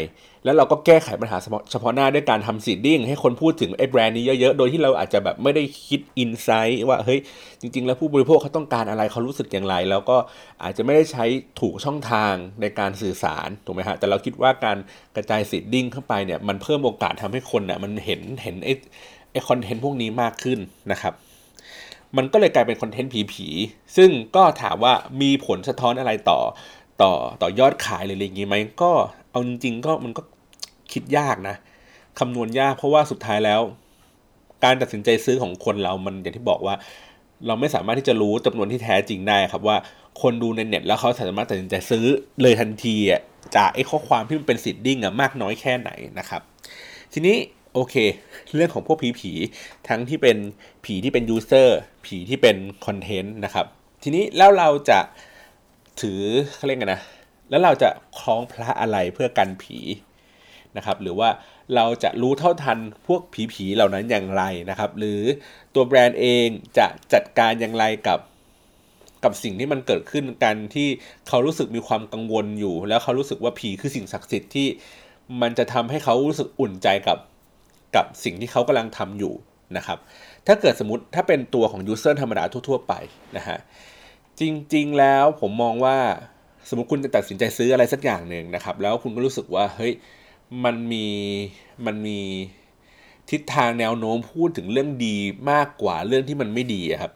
แล้วเราก็แก้ไขปัญหาเฉพาะหน้าด้วยการทำ seeding ให้คนพูดถึงไอ้แบรนด์นี้เยอะๆ โดยที่เราอาจจะแบบไม่ได้คิด insight ว่าเฮ้ยจริง ๆ แล้วผู้บริโภคเขาต้องการอะไรเขารู้สึกอย่างไร แล้วก็อาจจะไม่ได้ใช้ถูกช่องทางในการสื่อสารถูกไหมฮะแต่เราคิดว่าการกระจาย seeding เข้าไปเนี่ยมันเพิ่มโอกาสทำให้คนเนี่ยมันเห็นเห็นไอ้ไอ้คอนเทนต์พวกนี้มากขึ้นนะครับมันก็เลยกลายเป็นคอนเทนต์ผีๆ ซึ่งก็ถามว่ามีผลสะท้อนอะไรต่อต่อต่อยอดขายหรืออะไรอย่างงี้ไหมก็ เอาจริงๆก็มันก็คิดยากนะคำนวณยากเพราะว่าสุดท้ายแล้ว การตัดสินใจซื้อของคนเรามันอย่างที่บอกว่า เราไม่สามารถที่จะรู้จำนวนที่แท้จริงได้ครับว่าคนดูในเน็ตแล้วเขาสามารถตัดสินใจซื้อเลยทันทีอะจากไอ้ข้อความที่มันเป็นสิทดิ้งอะมากน้อยแค่ไหนนะครับ ทีนี้โอเค เรื่องของพวกผีผีทั้งที่เป็นผีที่เป็นยูเซอร์ผีที่เป็นคอนเทนต์นะครับ ทีนี้แล้วเราจะถือเขาเรียกกันนะ แล้วเราจะคล้องพระอะไรเพื่อกันผีนะครับ หรือว่าเราจะรู้เท่าทันพวกผีผีเหล่านั้นอย่างไรนะครับ หรือตัวแบรนด์เองจะจัดการอย่างไรกับกับสิ่งที่มันเกิดขึ้นกันที่เขารู้สึกมีความกังวลอยู่ แล้วเขารู้สึกว่าผีคือสิ่งศักดิ์สิทธิ์ที่มันจะทำให้เขารู้สึกอุ่นใจกับกับสิ่งที่เขากำลังทำอยู่นะครับ ถ้าเกิดสมมติถ้าเป็นตัวของยูเซอร์ธรรมดาทั่ว ๆ ไปนะฮะจริงๆแล้วผมมองว่า สมมติคุณจะตัดสินใจซื้ออะไรสักอย่างหนึ่งนะครับ แล้วคุณก็รู้สึกว่าเฮ้ยมันมีมันมีทิศทางแนวโน้มพูดถึงเรื่องดีมากกว่าเรื่องที่มันไม่ดีครับ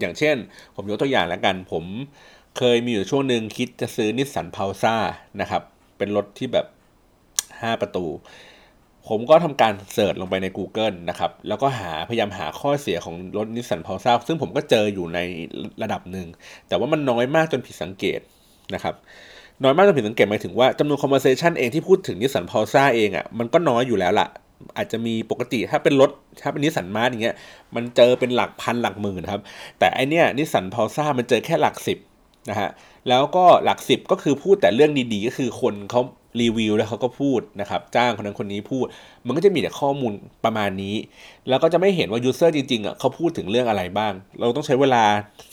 อย่างเช่น ผมยกตัวอย่างแล้วกัน ผมเคยมีอยู่ช่วงหนึ่งคิดจะซื้อ Nissan Pulsar นะครับ เป็นรถที่แบบ 5 ประตู ผมก็ทำการ search ลงไปใน Google นะครับ แล้วก็หาพยายามหาข้อเสียของรถ Nissan Pulsar ซึ่งผมก็เจออยู่ในระดับหนึ่ง แต่ว่ามันน้อยมากจนผิดสังเกต นะครับน้อยมากจนผิดสังเกตหมายถึงว่าจำนวน conversation เองที่พูดถึง Nissan Pulsar เองอะมันก็น้อยอยู่แล้วล่ะ อาจจะมีปกติถ้าเป็นรถถ้าเป็น Nissan March อย่างเงี้ยมันเจอเป็นหลักพันหลักหมื่นครับ แต่อันเนี้ย Nissan Pulsar มันเจอแค่หลักสิบนะฮะแล้วก็หลักสิบก็คือพูดแต่เรื่องดีๆ ก็คือคนเขา รีวิวแล้วเขาก็พูดนะครับ จ้างคนนั้นคนนี้พูด มันก็จะมีแต่ข้อมูลประมาณนี้ แล้วก็จะไม่เห็นว่า user จริงๆอะเขาพูดถึงเรื่องอะไรบ้าง เราต้องใช้เวลา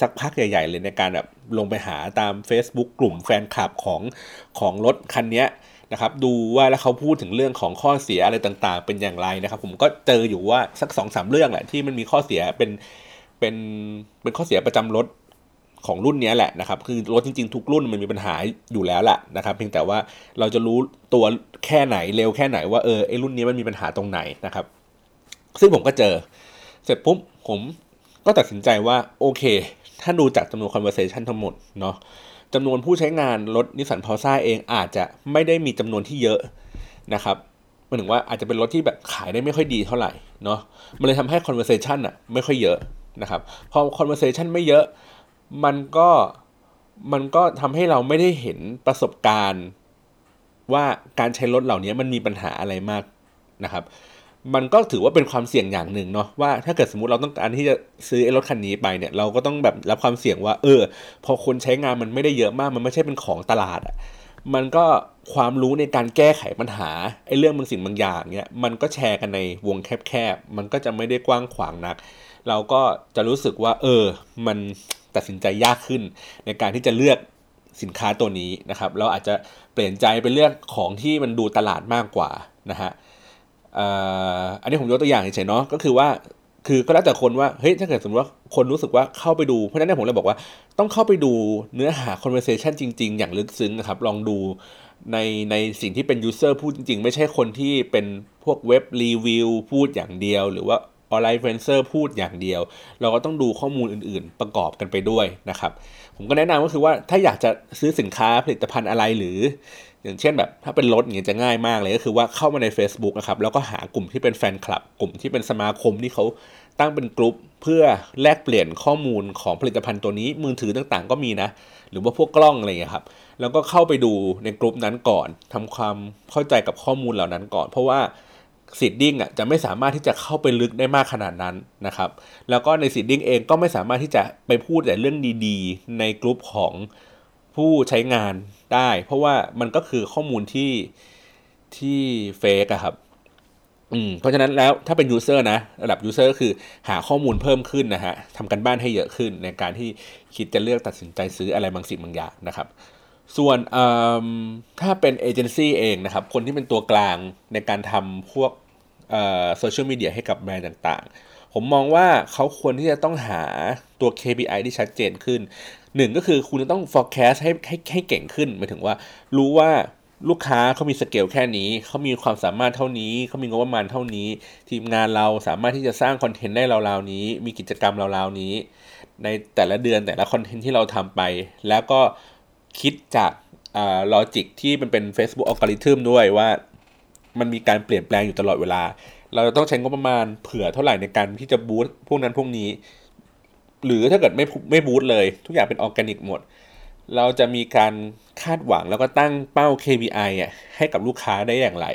สักพักใหญ่ ๆ เลยในการแบบลงไปหาตาม Facebook กลุ่มแฟนคลับของของรถคันนี้นะครับ ดูว่าแล้วเขาพูดถึงเรื่องของข้อเสียอะไรต่างๆ เป็นอย่างไรนะครับ ผมก็เจออยู่ว่าสักสองสามเรื่องแหละที่มันมีข้อเสียเป็นเป็นเป็นข้อเสียประจำรถ ของรุ่นนี้แหละนะครับ คือรถจริงๆ ทุกรุ่นมันมีปัญหาอยู่แล้วแหละนะครับ เพียงแต่ว่าเราจะรู้ตัวแค่ไหนเร็วแค่ไหนว่าเออไอรุ่นนี้มันมีปัญหาตรงไหนนะครับ ซึ่งผมก็เจอ เสร็จปุ๊บผมก็ตัดสินใจว่าโอเค ถ้าดูจากจำนวน conversation ทั้งหมดเนาะจำนวนผู้ใช้งานรถนิสสันพาซ่าเองอาจจะไม่ได้มีจำนวนที่เยอะนะครับหมายถึงว่าอาจจะเป็นรถที่แบบขายได้ไม่ค่อยดีเท่าไหร่เนาะมันเลยทำให้ conversation อะไม่ค่อยเยอะนะครับ พอ conversation ไม่เยอะ มันก็มันก็ทำให้เราไม่ได้เห็นประสบการณ์ ว่าการใช้รถเหล่านี้มันมีปัญหาอะไรมากนะครับ มันก็ถือว่าเป็นความเสี่ยงอย่างหนึ่งเนาะว่าถ้าเกิดสมมติเราต้องการที่จะซื้อรถคันนี้ไปเนี่ย เราก็ต้องแบบรับความเสี่ยงว่า เออ พอคนใช้งานมันไม่ได้เยอะมาก มันไม่ใช่เป็นของตลาดอะ่ะมันก็ความรู้ในการแก้ไขปัญหาไอ้เรื่องบางสิ่งบางอย่างเนี่ยมันก็แชร์กันในวงแคบๆมันก็จะไม่ได้กว้างขวางนัก เราก็จะรู้สึกว่า เออ มัน ตัดสินใจยากขึ้น ในการที่จะเลือกสินค้าตัวนี้นะครับ เราอาจจะเปลี่ยนใจไปเลือกของที่มันดูตลาดมากกว่านะฮะอันนี้ผมยกตัวอย่างเฉยๆเนาะก็คือว่าคือก็แล้วแต่คนว่าเฮ้ยถ้าเกิดสมมติว่าคนรู้สึกว่าเข้าไปดูเพราะฉะนั้นผมเลยบอกว่าต้องเข้าไปดูเนื้อหา conversation จริง ๆ อย่างลึกซึ้งนะครับ ลองดูในในสิ่งที่เป็น user พูดจริง ๆ ไม่ใช่คนที่เป็นพวกเว็บรีวิวพูดอย่างเดียว หรือว่า ออนไลน์เฟนเซอร์พูดอย่างเดียว เราก็ต้องดูข้อมูลอื่น ๆ ประกอบกันไปด้วยนะครับ ผมก็แนะนำก็คือว่าถ้าอยากจะซื้อสินค้าผลิตภัณฑ์อะไรหรือ อย่างเช่นแบบถ้าเป็นรถอย่างเงี้ยจะง่ายมากเลยก็คือว่าเข้ามาใน Facebook นะครับแล้วก็หากลุ่มที่เป็นแฟนคลับ กลุ่มที่เป็นสมาคมที่เขาตั้งเป็นกลุ่มเพื่อแลกเปลี่ยนข้อมูลของผลิตภัณฑ์ตัวนี้มือถือต่างๆ ก็มีนะ หรือว่าพวกกล้องอะไรเงี้ยครับแล้วก็เข้าไปดูในกลุ่มนั้นก่อนทำความเข้าใจกับข้อมูลเหล่านั้นก่อน เพราะว่า seeding อะจะไม่สามารถที่จะเข้าไปลึกได้มากขนาดนั้นนะครับ แล้วก็ใน seeding เองก็ไม่สามารถที่จะไปพูดแต่เรื่องดีๆ ในกลุ่มของผู้ใช้งานได้ เพราะว่ามันก็คือข้อมูลที่ที่ fake อะครับอืมเพราะฉะนั้นแล้วถ้าเป็น user นะ ระดับ user ก็คือหาข้อมูลเพิ่มขึ้นนะฮะทำการบ้านให้เยอะขึ้นในการที่คิดจะเลือกตัดสินใจซื้ออะไรบางสิ่งบางอย่างนะครับส่วนถ้าเป็นเอเจนซี่เองนะครับ คนที่เป็นตัวกลางในการทำพวก โซเชียลมีเดียให้กับแบรนด์ต่างๆ ผมมองว่าเขาควรที่จะต้องหาตัว KPI ที่ชัดเจนขึ้นหนึ่งก็คือคุณจะต้อง forecast ให้ให้ให้เก่งขึ้นหมายถึงว่ารู้ว่าลูกค้าเขามีสเกลแค่นี้ เขามีความสามารถเท่านี้ เขามีงบประมาณเท่านี้ ทีมงานเราสามารถที่จะสร้างคอนเทนต์ได้ราวๆนี้ มีกิจกรรมราวๆนี้ ในแต่ละเดือนแต่ละคอนเทนต์ที่เราทำไป แล้วก็คิดจาก logic ที่มันเป็น Facebook อัลกอริทึมด้วยว่า มันมีการเปลี่ยนแปลงอยู่ตลอดเวลา เราต้องใช้งบประมาณเผื่อเท่าไหร่ในการที่จะ boost พวกนั้นพวกนี้ หรือถ้าเกิดไม่ไม่ boost เลย ทุกอย่างเป็นออร์แกนิกหมด เราจะมีการคาดหวังแล้วก็ตั้งเป้า KPI อะให้กับลูกค้าได้อย่างไร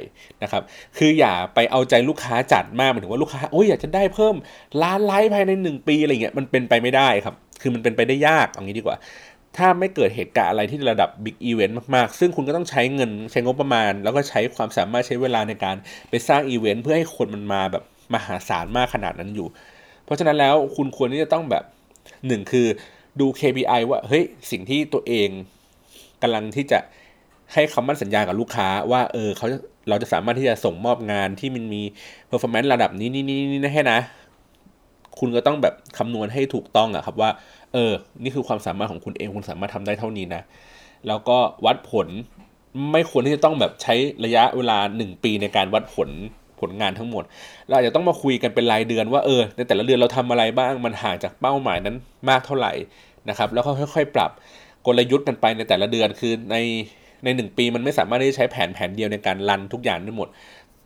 นะครับ คืออย่าไปเอาใจลูกค้าจัดมากหมายถึงว่าลูกค้าโอ้ยอยากจะได้เพิ่มล้านไลค์ภายใน 1 ปีอะไรเงี้ยมันเป็นไปไม่ได้ครับ คือมันเป็นไปได้ยากเอางี้ดีกว่า ถ้าไม่เกิดเหตุการณ์อะไรที่ระดับ big event มากๆ ซึ่งคุณก็ต้องใช้เงินใช้งบประมาณ แล้วก็ใช้ความสามารถใช้เวลาในการไปสร้างอีเวนต์เพื่อให้คนมันมาแบบมหาศาลมากขนาดนั้นอยู่ เพราะฉะนั้นแล้วคุณควรที่จะต้องแบบหนึ่งคือดู KPI ว่าเฮ้ยสิ่งที่ตัวเองกำลังที่จะให้คำมั่นสัญญากับลูกค้าว่าเออเขาเราจะสามารถที่จะส่งมอบงานที่มันมี performance ระดับนี้นี่นี่นี่ให้นะ คุณก็ต้องแบบคำนวณให้ถูกต้องอะครับว่า เออ นี่คือความสามารถของคุณเองคุณสามารถทำได้เท่านี้นะ แล้วก็วัดผลไม่ควรที่จะต้องแบบใช้ระยะเวลา 1 ปีในการวัดผลผลงานทั้งหมด เราอาจจะต้องมาคุยกันเป็นรายเดือนว่าเออ ในแต่ละเดือนเราทำอะไรบ้างมันห่างจากเป้าหมายนั้นมากเท่าไหร่นะครับ แล้วก็ค่อย ๆ ปรับกลยุทธ์กันไปในแต่ละเดือนคือในในหนึ่งปีมันไม่สามารถที่จะใช้แผนแผนเดียวในการรันทุกอย่างได้หมด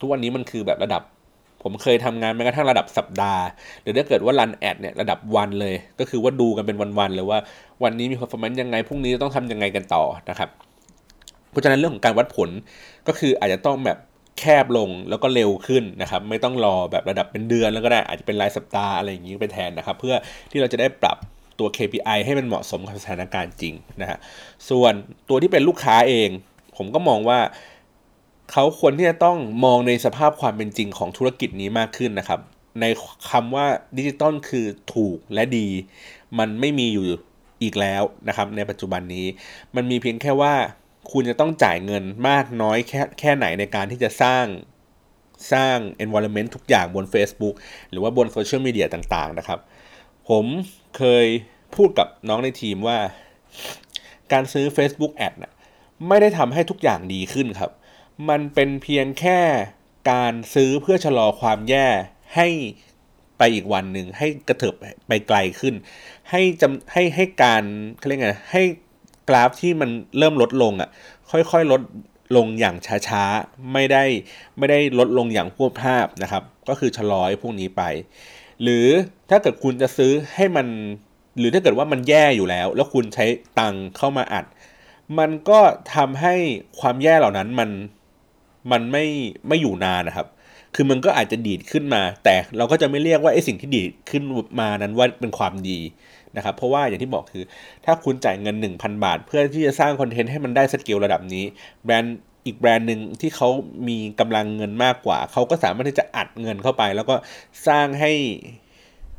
ทุกวันนี้มันคือแบบระดับ ผมเคยทำงานแม้กระทั่งระดับสัปดาห์ หรือถ้าเกิดว่ารันแอดเนี่ยระดับวันเลย ก็คือว่าดูกันเป็นวันๆเลยว่าวันนี้มี performance ยังไงพรุ่งนี้ต้องทำยังไงกันต่อนะครับ เพราะฉะนั้นเรื่องของการวัดผลก็คืออาจจะต้องแบบแคบลงแล้วก็เร็วขึ้นนะครับ ไม่ต้องรอแบบระดับเป็นเดือนแล้วก็ได้อาจจะเป็นรายสัปดาห์อะไรอย่างนี้ไปแทนนะครับ เพื่อที่เราจะได้ปรับตัว KPI ให้มันเหมาะสมกับสถานการณ์จริงนะฮะส่วนตัวที่เป็นลูกค้าเอง ผมก็มองว่า เขาควรที่จะต้องมองในสภาพความเป็นจริงของธุรกิจนี้มากขึ้นนะครับ ในคำว่าดิจิตอลคือถูกและดี มันไม่มีอยู่อีกแล้วนะครับ ในปัจจุบันนี้ มันมีเพียงแค่ว่าคุณจะต้องจ่ายเงินมากน้อยแค่แค่ไหนในการที่จะสร้างสร้าง environment ทุกอย่างบน Facebook หรือว่าบนโซเชียลมีเดียต่างๆนะครับ ผมเคยพูดกับน้องในทีมว่า การซื้อ Facebook Ad นะไม่ได้ทำให้ทุกอย่างดีขึ้นครับ มันเป็นเพียงแค่การซื้อเพื่อชะลอความแย่ให้ไปอีกวันหนึ่งให้กระเถิบไปไกลขึ้น ให้จำให้ให้การเขาเรียกไงให้กราฟที่มันเริ่มลดลงอะ่ะ ค่อยๆลดลงอย่างช้าๆ ไม่ได้ไม่ได้ลดลงอย่างพวกภาพนะครับ ก็คือชะลอพวกนี้ไป หรือถ้าเกิดคุณจะซื้อให้มัน หรือถ้าเกิดว่ามันแย่อยู่แล้ว แล้วคุณใช้ตังเข้ามาอัด มันก็ทำให้ความแย่เหล่านั้นมัน มันไม่ไม่อยู่นานนะครับ คือมันก็อาจจะดีดขึ้นมา แต่เราก็จะไม่เรียกว่าไอ้สิ่งที่ดีดขึ้นมานั้นว่าเป็นความดีนะครับ เพราะว่าอย่างที่บอกคือ ถ้าคุณจ่ายเงิน 1,000 บาท เพื่อที่จะสร้างคอนเทนต์ให้มันได้สเกลระดับนี้ แบรนด์อีกแบรนด์หนึ่งที่เขามีกำลังเงินมากกว่า เขาก็สามารถที่จะอัดเงินเข้าไป แล้วก็สร้างให้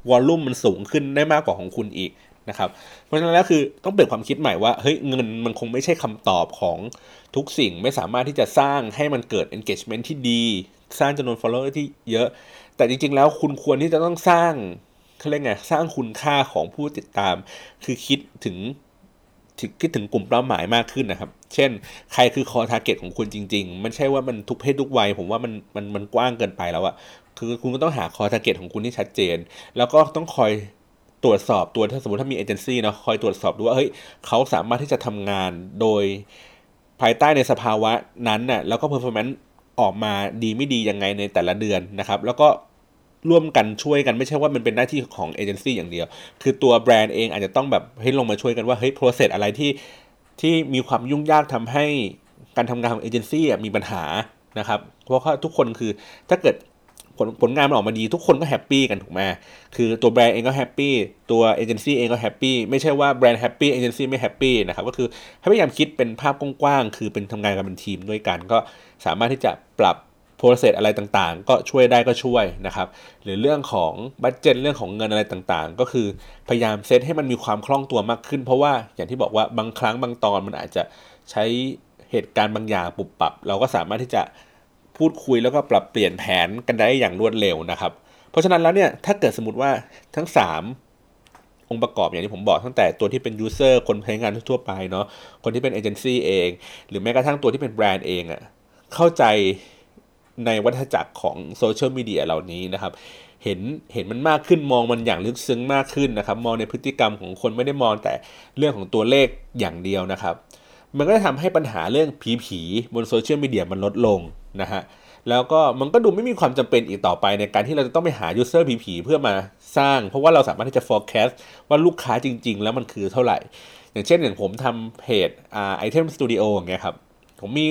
วอลลุ่มมันสูงขึ้นได้มากกว่าของคุณอีก นะครับ เพราะฉะนั้นแล้วคือต้องเปลี่ยนความคิดใหม่ว่าเฮ้ยเงินมันคงไม่ใช่คำตอบของทุกสิ่งไม่สามารถที่จะสร้างให้มันเกิด engagement ที่ดี สร้างจำนวน follower ที่เยอะ แต่จริงๆ แล้วคุณควรที่จะต้องสร้างเขาเรียกไงสร้างคุณค่าของผู้ติดตาม คือคิดถึงคิดถึงกลุ่มเป้าหมายมากขึ้นนะครับ เช่น ใครคือ core target ของคุณจริง ๆ มันใช่ว่ามันทุกเพศทุกวัย ผมว่ามันมันมันกว้างเกินไปแล้วอะคือคุณก็ต้องหา core target ของคุณที่ชัดเจน แล้วก็ต้องคอย ตรวจสอบตัวถ้าสมมติถ้ามีเอเจนซี่เนาะคอยตรวจสอบดูว่าเฮ้ยเขาสามารถที่จะทำงานโดยภายใต้ในสภาวะนั้นน่ะแล้วก็ performance ออกมาดีไม่ดียังไงในแต่ละเดือนนะครับ แล้วก็ร่วมกันช่วยกันไม่ใช่ว่ามันเป็นหน้าที่ของเอเจนซี่อย่างเดียว คือตัวแบรนด์เองอาจจะต้องแบบให้ลงมาช่วยกันว่าเฮ้ย process อะไรที่ที่มีความยุ่งยากทำให้การทำงานของเอเจนซี่มีปัญหานะครับ เพราะว่าทุกคนคือถ้าเกิด ผลผลงานมันออกมาดีทุกคนก็ happy กันถูกไหมคือตัวแบรนด์เองก็ happy ตัวเอเจนซี่เองก็ happy ไม่ใช่ว่าแบรนด์ happy เอเจนซี่ไม่ happy นะครับก็คือให้พยายามคิดเป็นภาพกว้างๆคือเป็นทำงานกันเป็นทีมด้วยกัน ก็สามารถที่จะปรับ process อะไรต่างๆ ก็ช่วยได้ก็ช่วยนะครับหรือเรื่องของ budget เรื่องของเงินอะไรต่างๆ ก็คือพยายามเซตให้มันมีความคล่องตัวมากขึ้น เพราะว่าอย่างที่บอกว่าบางครั้งบางตอนมันอาจจะใช้เหตุการณ์บางอย่างปรับปรับ เราก็สามารถที่จะ พูดคุยแล้วก็ปรับเปลี่ยนแผนกันได้อย่างรวดเร็วนะครับ เพราะฉะนั้นแล้วเนี่ยถ้าเกิดสมมติว่าทั้ง 3 องค์ประกอบอย่างที่ผมบอกตั้งแต่ตัวที่เป็น user คนใช้งานทั่วไปเนาะคนที่เป็นเอเจนซี่เอง หรือแม้กระทั่งตัวที่เป็นแบรนด์เองอะ่ะเข้าใจในวัฏจักรของโซเชียลมีเดียเหล่านี้นะครับเห็นเห็นมันมากขึ้นมองมันอย่างลึกซึ้งมากขึ้นนะครับ มองในพฤติกรรมของคนไม่ได้มองแต่เรื่องของตัวเลขอย่างเดียวนะครับ มันก็จะทำให้ปัญหาเรื่องผีผีบนโซเชียลมีเดียมันลดลง นะฮะแล้วก็มันก็ดูไม่มีความจำเป็นอีกต่อไปในการที่เราจะต้องไปหา user ผีๆเพื่อมาสร้าง เพราะว่าเราสามารถที่จะ forecast ว่าลูกค้าจริง ๆ แล้วมันคือเท่าไหร่ อย่างเช่นอย่างผมทำเพจอ่า item studio อย่างเงี้ยครับผมมี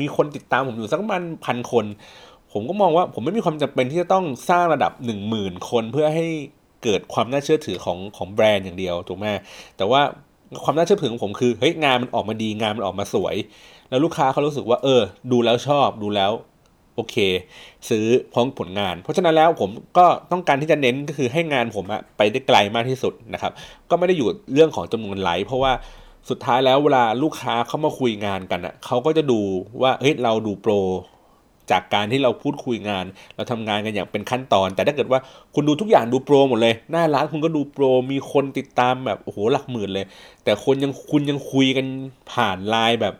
มีคนติดตามผมอยู่สักประมาณพันคน ผมก็มองว่าผมไม่มีความจำเป็นที่จะต้องสร้างระดับ 1 0,000 คนเพื่อให้เกิดความน่าเชื่อถือของของแบรนด์อย่างเดียวถูกไหมแต่ว่าความน่าเชื่อถือของผมคือเฮ้ยงานมันออกมาดีงานมันออกมาสวย แล้วลูกค้าเขารู้สึกว่าเออ ดูแล้วชอบดูแล้วโอเค ซื้อพร้อมผลงาน เพราะฉะนั้นแล้วผมก็ต้องการที่จะเน้นก็คือให้งานผมอะไปได้ไกลมากที่สุดนะครับ ก็ไม่ได้อยู่เรื่องของจำนวนไลค์เพราะว่าสุดท้ายแล้วเวลาลูกค้าเข้ามาคุยงานกันอะเขาก็จะดูว่าเฮ้ยเราดูโปรจากการที่เราพูดคุยงาน เราทำงานกันอย่างเป็นขั้นตอน แต่ถ้าเกิดว่าคุณดูทุกอย่างดูโปรหมดเลย หน้าร้านคุณก็ดูโปร มีคนติดตามแบบโอ้โหหลักหมื่นเลย แต่คนยังคุณยังคุยกันผ่านไลน์แบบ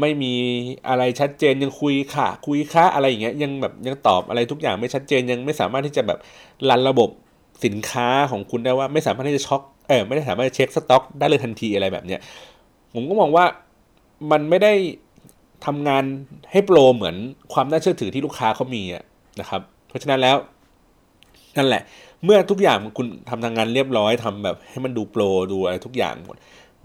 ไม่มีอะไรชัดเจนยังคุยค่ะ คุยค่ะอะไรอย่างเงี้ยยังแบบยังตอบอะไรทุกอย่างไม่ชัดเจนยังไม่สามารถที่จะแบบรันระบบสินค้าของคุณได้ว่าไม่สามารถที่จะช็อคเออไม่ได้สามารถเช็คสต็อก ได้เลยทันทีอะไรแบบเนี้ยผมก็มองว่ามันไม่ได้ทำงานให้โปรเหมือนความน่าเชื่อถือที่ลูกค้าเขามีนะครับ เพราะฉะนั้นแล้วนั่นแหละ เมื่อทุกอย่างคุณทำทางงานเรียบร้อยทำแบบให้มันดูโปรดูอะไรทุกอย่างหมด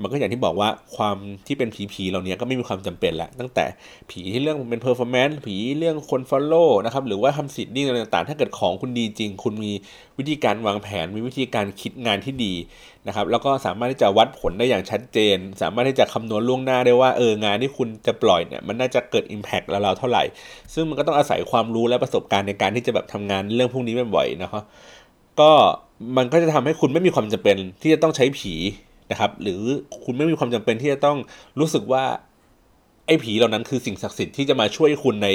มันก็อย่างที่บอกว่าความที่เป็นผีผีเหล่านี้ก็ไม่มีความจำเป็นแล้วตั้งแต่ผีที่เรื่องเป็นเพอร์ฟอร์แมนซ์ผีเรื่องคนฟอลโล่นะครับหรือว่าทำสิทธิ์นี่อะไรต่างๆ ถ้าเกิดของคุณดีจริง คุณมีวิธีการวางแผน มีวิธีการคิดงานที่ดีนะครับแล้วก็สามารถที่จะวัดผลได้อย่างชัดเจน สามารถที่จะคำนวณล่วงหน้าได้ว่าเอองานที่คุณจะปล่อยเนี่ยมันน่าจะเกิด Impact แล้วเราเท่าไหร่ ซึ่งมันก็ต้องอาศัยความรู้และประสบการณ์ในการที่จะแบบทำงานเรื่องพวกนี้บ่อยๆนะครับก็มันก็จะทำให้คุณไม่มีความจำเป็นที่จะต้องใช้ผี นะครับ หรือคุณไม่มีความจำเป็นที่จะต้องรู้สึกว่าไอ้ผีเหล่านั้นคือสิ่งศักดิ์สิทธิ์ที่จะมาช่วยคุณใน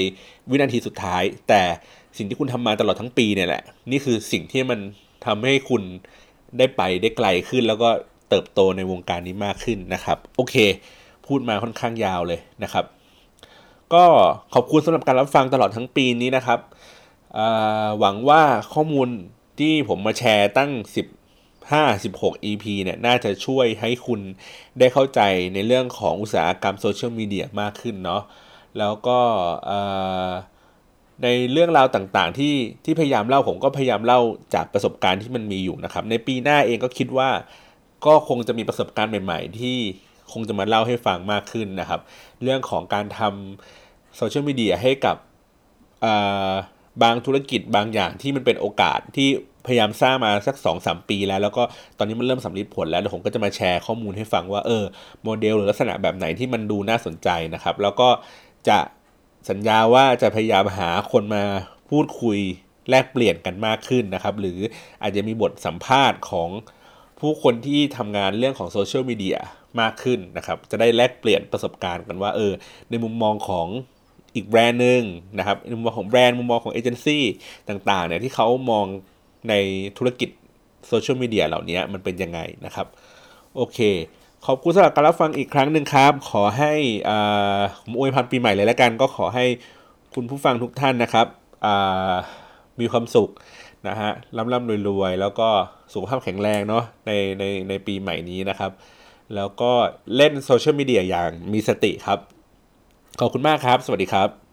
วินาทีสุดท้าย แต่สิ่งที่คุณทำมาตลอดทั้งปีเนี่ยแหละ นี่คือสิ่งที่มันทำให้คุณได้ไปได้ไกลขึ้น แล้วก็เติบโตในวงการนี้มากขึ้นนะครับ โอเค พูดมาค่อนข้างยาวเลยนะครับ ก็ขอบคุณสำหรับการรับฟังตลอดทั้งปีนี้นะครับหวังว่าข้อมูลที่ผมมาแชร์ตั้ง 10 56 EP เนี่ยน่าจะช่วยให้คุณได้เข้าใจในเรื่องของอุตสาหกรรมโซเชียลมีเดียมากขึ้นเนาะแล้วก็ในเรื่องราวต่างๆที่ที่พยายามเล่าผมก็พยายามเล่าจากประสบการณ์ที่มันมีอยู่นะครับ ในปีหน้าเองก็คิดว่าก็คงจะมีประสบการณ์ใหม่ๆ ที่คงจะมาเล่าให้ฟังมากขึ้นนะครับ เรื่องของการทำโซเชียลมีเดียให้กับ บางธุรกิจบางอย่างที่มันเป็นโอกาสที่พยายามสร้างมาสัก2อสปีแล้ว แล้วก็ตอนนี้มันเริ่มสำลิดผลแล้วเดี๋ยวผมก็จะมาแชร์ข้อมูลให้ฟังว่าเออโมเดลหรือลักษณะแบบไหนที่มันดูน่าสนใจนะครับ แล้วก็จะสัญญาว่าจะพยายามหาคนมาพูดคุยแลกเปลี่ยนกันมากขึ้นนะครับ หรืออาจจะมีบทสัมภาษณ์ของผู้คนที่ทำงานเรื่องของโซเชียลมีเดียมากขึ้นนะครับ จะได้แลกเปลี่ยนประสบการณ์กันว่าเออในมุมมองของ อีกแบรนด์หนึ่งนะครับมุมมองของแบรนด์มุมมองของเอเจนซี่ต่างๆเนี่ยที่เขามองในธุรกิจโซเชียลมีเดียเหล่านี้มันเป็นยังไงนะครับ โอเค ขอบคุณสำหรับการรับฟังอีกครั้งหนึ่งครับ ขอให้ผมอวยพรปีใหม่เลยแล้วกัน ก็ขอให้คุณผู้ฟังทุกท่านนะครับมีความสุขนะฮะร่ำร่ำรวยๆ แล้วก็สุขภาพแข็งแรงเนาะในในในปีใหม่นี้นะครับ แล้วก็เล่นโซเชียลมีเดียอย่างมีสติครับ ขอบคุณมากครับ สวัสดีครับ